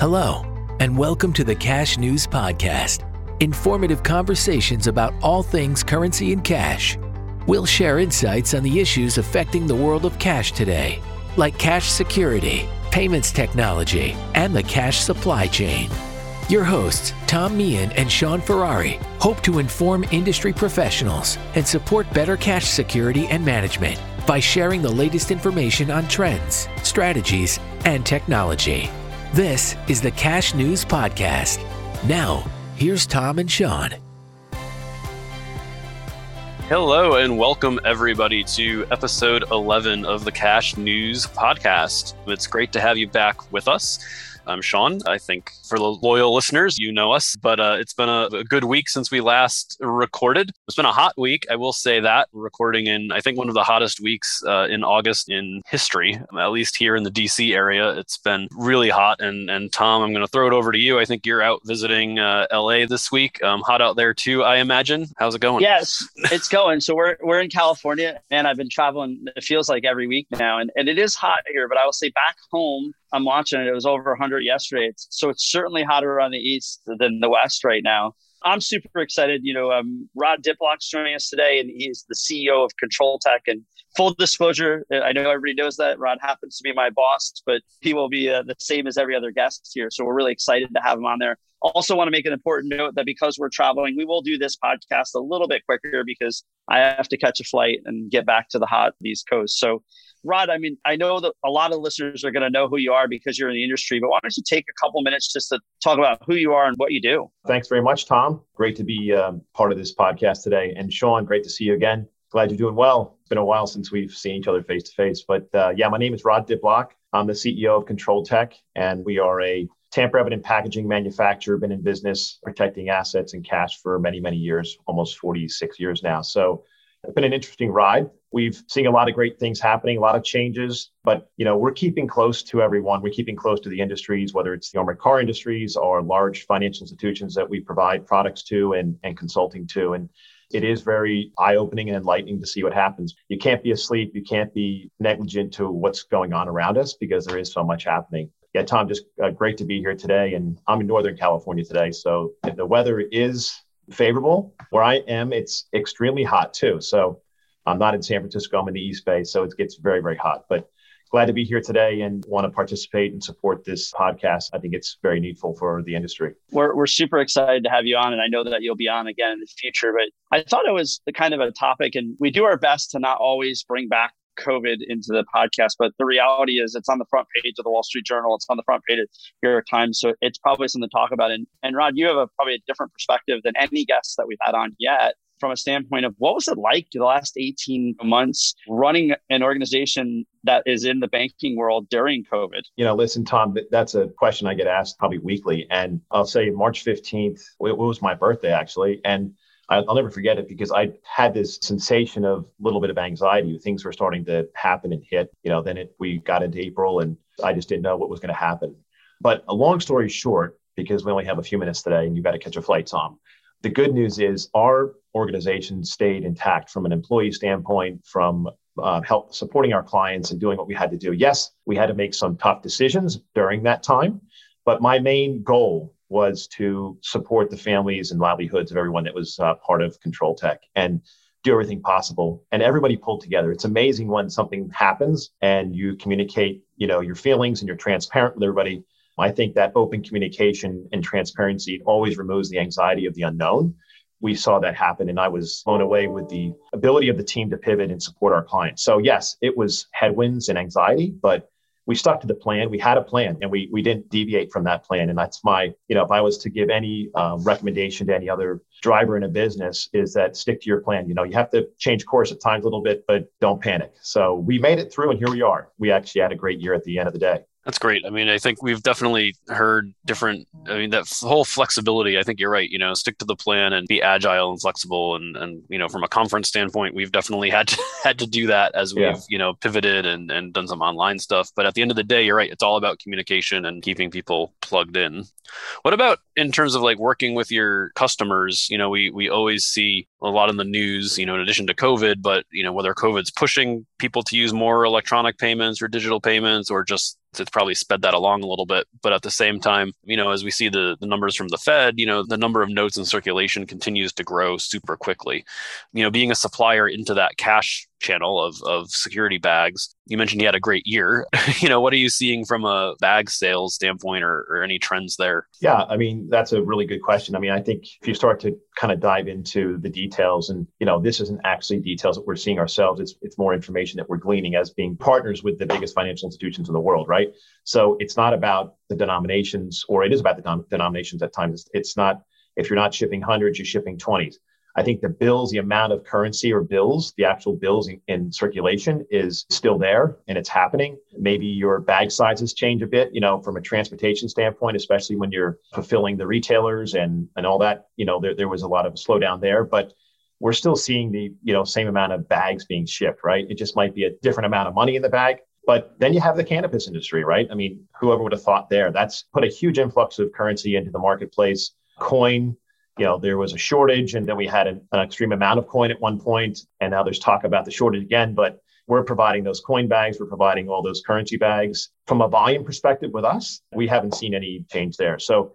Hello, and welcome to the Cash News Podcast. Informative conversations about all things currency and cash. We'll share insights on the issues affecting the world of cash today, like cash security, payments technology, and the cash supply chain. Your hosts, Tom Meehan and Shaun Ferrari, hope to inform industry professionals and support better cash security and management by sharing the latest information on trends, strategies, and technology. This is the Cash News Podcast. Now, here's Tom and Shaun. Hello, and welcome everybody to episode 11 of the Cash News Podcast. It's great to have you back with us. I'm Shaun. I think for the loyal listeners, you know us, but uh, it's been a, a, good week since we last recorded. It's been a hot week, I will say that. recording in, I think, one of the hottest weeks uh, in August in history, at least here in the DC area. It's been really hot. And, and Tom, I'm going to throw it over to you. I think you're out visiting uh, LA this week. Um, hot out there too, I imagine. How's it going? Yes, it's going. So we're, we're in California, and I've been traveling, it feels like every week now. And, and it is hot here, but I will say back home, I'm watching it. It was over 100 yesterday. It's, so it's certainly hotter on the east than the west right now. I'm super excited. You know, um, Rod Diplock's joining us today, and he's the CEO of CONTROLTEK. And full disclosure, I know everybody knows that Rod happens to be my boss, but he will be uh, the same as every other guest here. So we're really excited to have him on there. Also, want to make an important note that because we're traveling, we will do this podcast a little bit quicker because I have to catch a flight and get back to the hot East Coast. So Rod, I mean, I know that a lot of listeners are going to know who you are because you're in the industry, but why don't you take a couple minutes just to talk about who you are and what you do? Thanks very much, Tom. Great to be um, part of this podcast today. And Shaun, great to see you again. Glad you're doing well. It's been a while since we've seen each other face to face. But uh, yeah, my name is Rod Diplock. I'm the CEO of CONTROLTEK, and we are a tamper evident packaging manufacturer, been in business protecting assets and cash for many, many years, almost 46 years now. So it's been an interesting ride. We've seen a lot of great things happening, a lot of changes, but you know, we're keeping close to everyone. We're keeping close to the industries, whether it's the armored car industries or large financial institutions that we provide products to and, and consulting to. And it is very eye-opening and enlightening to see what happens. You can't be asleep, you can't be negligent to what's going on around us because there is so much happening. Yeah, Tom, just uh, great to be here today. And I'm in Northern California today. So the weather is favorable. Where I am, it's extremely hot too. So I'm not in San Francisco, I'm in the East Bay. So it gets very, very hot. But glad to be here today and want to participate and support this podcast. I think it's very needful for the industry. We're, we're super excited to have you on, and I know that you'll be on again in the future. But I thought it was the kind of a topic, and we do our best to not always bring back COVID into the podcast, but the reality is it's on the front page of the Wall Street Journal. It's on the front page of New York Times. So it's probably something to talk about. And, and Rod, you have a, probably a different perspective than any guests that we've had on yet from a standpoint of what was it like the last 18 months running an organization that is in the banking world during COVID? You know, listen, Tom, that's a question I get asked probably weekly. And I'll say March 15th, it was my birthday actually. And I'll never forget it because I had this sensation of a little bit of anxiety. Things were starting to happen and hit. You know, then it, we got into April and I just didn't know what was going to happen. But a long story short, because we only have a few minutes today and you've got to catch a flight, Tom. The good news is our organization stayed intact from an employee standpoint, from uh, help supporting our clients and doing what we had to do. Yes, we had to make some tough decisions during that time, but my main goal was to support the families and livelihoods of everyone that was uh, part of CONTROLTEK and do everything possible. And everybody pulled together. It's amazing when something happens and you communicate, you know, your feelings and you're transparent with everybody. I think that open communication and transparency always removes the anxiety of the unknown. We saw that happen, and I was blown away with the ability of the team to pivot and support our clients. So, yes, it was headwinds and anxiety, but we stuck to the plan. We had a plan and we, we didn't deviate from that plan. And that's my, you know, if I was to give any um, recommendation to any other driver in a business is that stick to your plan. You know, you have to change course at times a little bit, but don't panic. So we made it through and here we are. We actually had a great year at the end of the day. That's great. I mean, I think we've definitely heard different. I mean, that whole flexibility. I think you're right. You know, stick to the plan and be agile and flexible. And and you know, from a conference standpoint, we've definitely had to had to do that as we've yeah. you know pivoted and and done some online stuff. But at the end of the day, you're right. It's all about communication and keeping people plugged in. What about in terms of like working with your customers? You know, we we always see a lot in the news, you know, in addition to COVID, but you know, whether COVID's pushing people to use more electronic payments or digital payments or just it's probably sped that along a little bit. But at the same time, you know, as we see the, the numbers from the Fed, you know, the number of notes in circulation continues to grow super quickly. You know, being a supplier into that cash channel of, of security bags. You mentioned you had a great year. you know, what are you seeing from a bag sales standpoint or, or any trends there? Yeah, I mean, that's a really good question. I mean, I think if you start to kind of dive into the details and, you know, this isn't actually details that we're seeing ourselves. It's, it's more information that we're gleaning as being partners with the biggest financial institutions in the world, right? So it's not about the denominations or it is about the denominations at times. It's, it's not, if you're not shipping hundreds, you're shipping 20s. I think the bills, the amount of currency or bills, the actual bills in, in, circulation is still there and it's happening. Maybe your bag sizes change a bit, you know, from a transportation standpoint, especially when you're fulfilling the retailers and, and all that, you know, there, there was a lot of slowdown there, but we're still seeing the, you know, same amount of bags being shipped, right? It just might be a different amount of money in the bag. But then you have the cannabis industry, right? I mean, whoever would have thought there? That's put a huge influx of currency into the marketplace. Coin, you know, there was a shortage and then we had an, an extreme amount of coin at one point, and now there's talk about the shortage again. But we're providing those coin bags, we're providing all those currency bags. From a volume perspective with us, we haven't seen any change there. So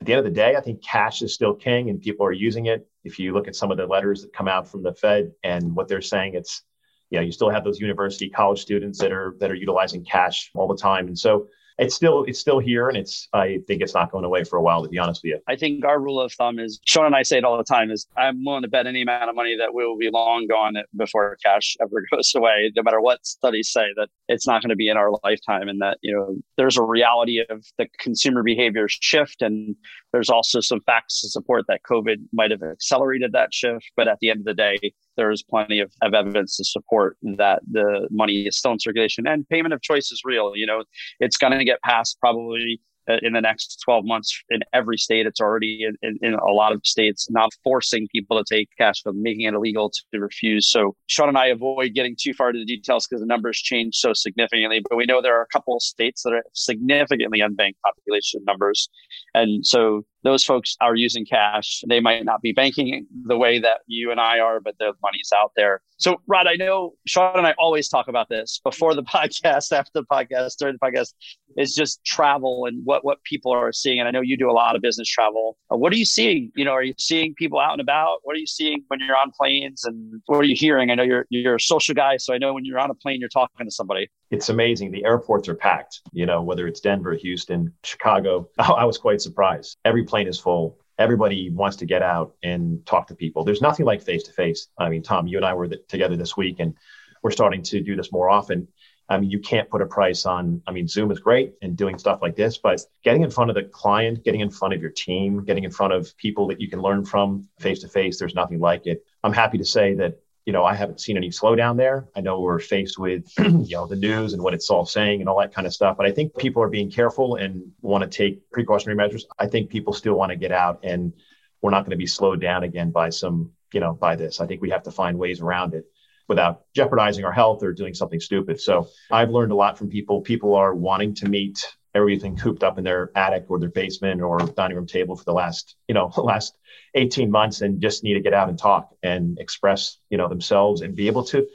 at the end of the day, I think cash is still king and people are using it. If you look at some of the letters that come out from the Fed and what they're saying, it's you know, you still have those university college students that are that are utilizing cash all the time. And so it's still it's still here and it's i think it's not going away for a while to be honest with you. I think our rule of thumb is shaun and i say it all the time is i'm willing to bet any amount of money that we will be long gone before cash ever goes away no matter what studies say that it's not going to be in our lifetime and that you know there's a reality of the consumer behavior shift and there's also some facts to support that covid might have accelerated that shift but at the end of the day there's plenty of, of evidence to support that the money is still in circulation and payment of choice is real. You know, it's going to get passed probably Uh, in the next 12 months in every state. It's already in, in, in, a lot of states, not forcing people to take cash, but making it illegal to, to refuse. So Shaun and I avoid getting too far into the details because the numbers change so significantly. But we know there are a couple of states that are significantly unbanked population numbers. And so those folks are using cash. They might not be banking the way that you and I are, but the money's out there. So, Rod, I know Shaun and I always talk about this before the podcast, after the podcast, during the podcast, is just travel and what what people are seeing. And I know you do a lot of business travel. Uh, what are you seeing? You know, are you seeing people out and about? What are you seeing when you're on planes? And what are you hearing? I know you're you're a social guy, so I know when you're on a plane, you're talking to somebody. It's amazing. The airports are packed. You know, whether it's Denver, Houston, Chicago. I was quite surprised. Every plane is full. Everybody wants to get out and talk to people. There's nothing like face to face. I mean, Tom, you and I were th- together this week, and we're starting to do this more often. I mean, you can't put a price on. I mean, Zoom is great and doing stuff like this, but getting in front of the client, getting in front of your team, getting in front of people that you can learn from face to face, there's nothing like it. I'm happy to say that you know, I haven't seen any slowdown there. I know we're faced with, you know, the news and what it's all saying and all that kind of stuff. But I think people are being careful and want to take precautionary measures. I think people still want to get out and we're not going to be slowed down again by some, you know, by this. I think we have to find ways around it without jeopardizing our health or doing something stupid. So I've learned a lot from people. People are wanting to meet everything cooped up in their attic or their basement or dining room table for the last, you know, last 18 months and just need to get out and talk and express, you know, themselves and be able to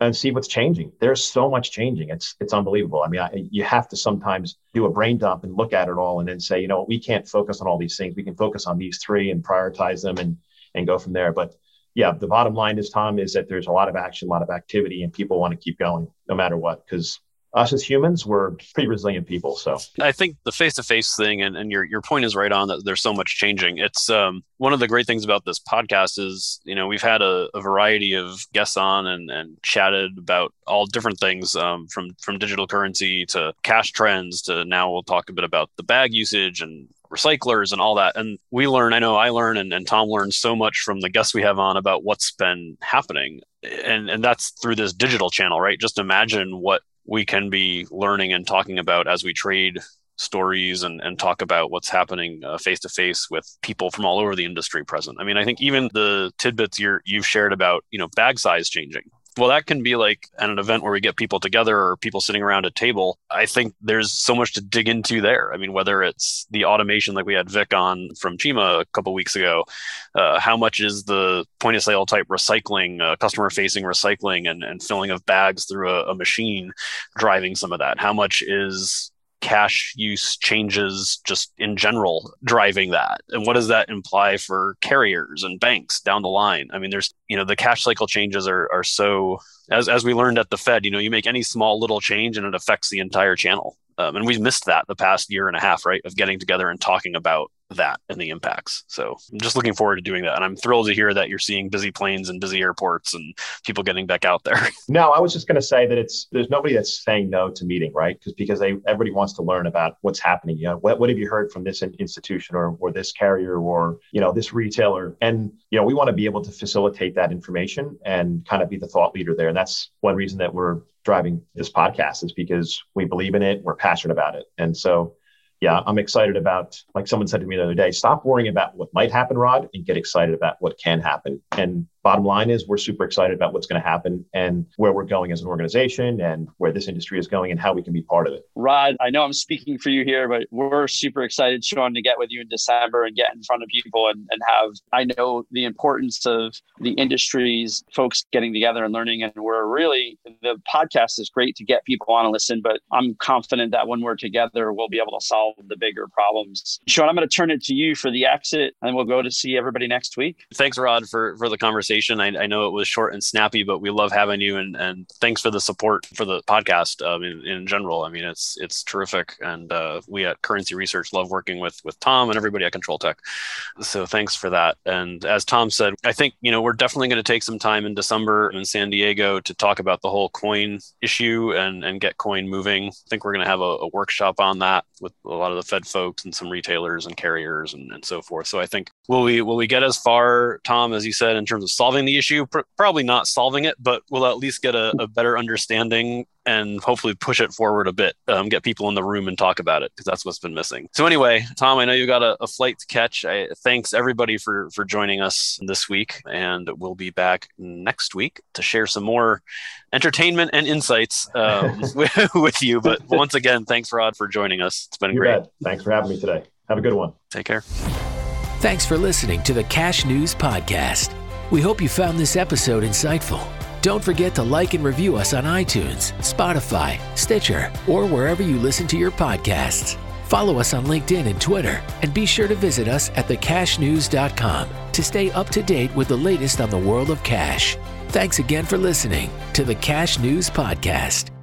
and see what's changing. There's so much changing. It's it's unbelievable. I mean, I, you have to sometimes do a brain dump and look at it all and then say, you know, we can't focus on all these things. We can focus on these three and prioritize them and and go from there. But yeah, the bottom line is, Tom, is that there's a lot of action, a lot of activity, and people want to keep going no matter what because us as humans, we're pretty resilient people. So I think the face to face thing, and, and your your point is right on that. There's so much changing. It's um, one of the great things about this podcast is you know we've had a, a variety of guests on and, and chatted about all different things um, from from digital currency to cash trends to now we'll talk a bit about the bag usage and recyclers and all that. And we learn, I know I learn and, and Tom learns so much from the guests we have on about what's been happening. And and that's through this digital channel, right? Just imagine what we can be learning and talking about as we trade stories and, and talk about what's happening face to face with people from all over the industry present. I mean, I think even the tidbits you're, you've shared about, you know, bag size changing. Well, that can be like at an event where we get people together or people sitting around a table. I think there's so much to dig into there. I mean, whether it's the automation like we had Vic on from Chima a couple weeks ago, uh, how much is the point of sale type recycling, uh, customer facing recycling and, and filling of bags through a, a machine driving some of that? How much is cash use changes just in general driving that? And what does that imply for carriers and banks down the line? I mean there's you know the cash cycle changes are, are so as, as we learned at the fed you know you make any small little change and it affects the entire channel. Um, and we've missed that the past year and a half right of getting together and talking about that and the impacts. So I'm just looking forward to doing that. And I'm thrilled to hear that you're seeing busy planes and busy airports and people getting back out there. No, I was just going to say that it's there's nobody that's saying no to meeting, right? Because because they everybody wants to learn about what's happening. You know, what, what have you heard from this institution or or this carrier or you know this retailer? And you know, we want to be able to facilitate that information and kind of be the thought leader there. And that's one reason that we're driving this podcast is because we believe in it, we're passionate about it. And so yeah, I'm excited about, like someone said to me the other day, stop worrying about what might happen, Rod, and get excited about what can happen. And bottom line is we're super excited about what's going to happen and where we're going as an organization and where this industry is going and how we can be part of it. Rod, I know I'm speaking for you here, but we're super excited, Shaun, to get with you in December and get in front of people and, and have, I know the importance of the industries, folks getting together and learning. And we're really, the podcast is great to get people on and listen, but I'm confident that when we're together, we'll be able to solve the bigger problems. Shaun, I'm going to turn it to you for the exit and we'll go to see everybody next week. Thanks, Rod, for, for the conversation conversation. I, I, know it was short and snappy, but we love having you and, and thanks for the support for the podcast um, in, in general. I mean, it's it's terrific, and uh, we at Currency Research love working with with Tom and everybody at CONTROLTEK. So thanks for that. And as Tom said, I think you know we're definitely going to take some time in December in San Diego to talk about the whole coin issue and and get coin moving. I think we're going to have a, a workshop on that with a lot of the Fed folks and some retailers and carriers and, and so forth. So I think will we will we get as far, Tom, as you said, in terms of solving the issue? Pr- probably not solving it, but we'll at least get a, a better understanding and hopefully push it forward a bit, um, get people in the room and talk about it because that's what's been missing. So anyway, Tom, I know you got a, a, flight to catch. I thanks everybody for for joining us this week, and we'll be back next week to share some more entertainment and insights um, with, with, you. But once again, thanks Rod for joining us. It's been you great. Bet. Thanks for having me today. Have a good one. Take care. Thanks for listening to the Cash News Podcast. We hope you found this episode insightful. Don't forget to like and review us on iTunes, Spotify, Stitcher, or wherever you listen to your podcasts. Follow us on LinkedIn and Twitter, and be sure to visit us at thecashnews.com to stay up to date with the latest on the world of cash. Thanks again for listening to the Cash News Podcast.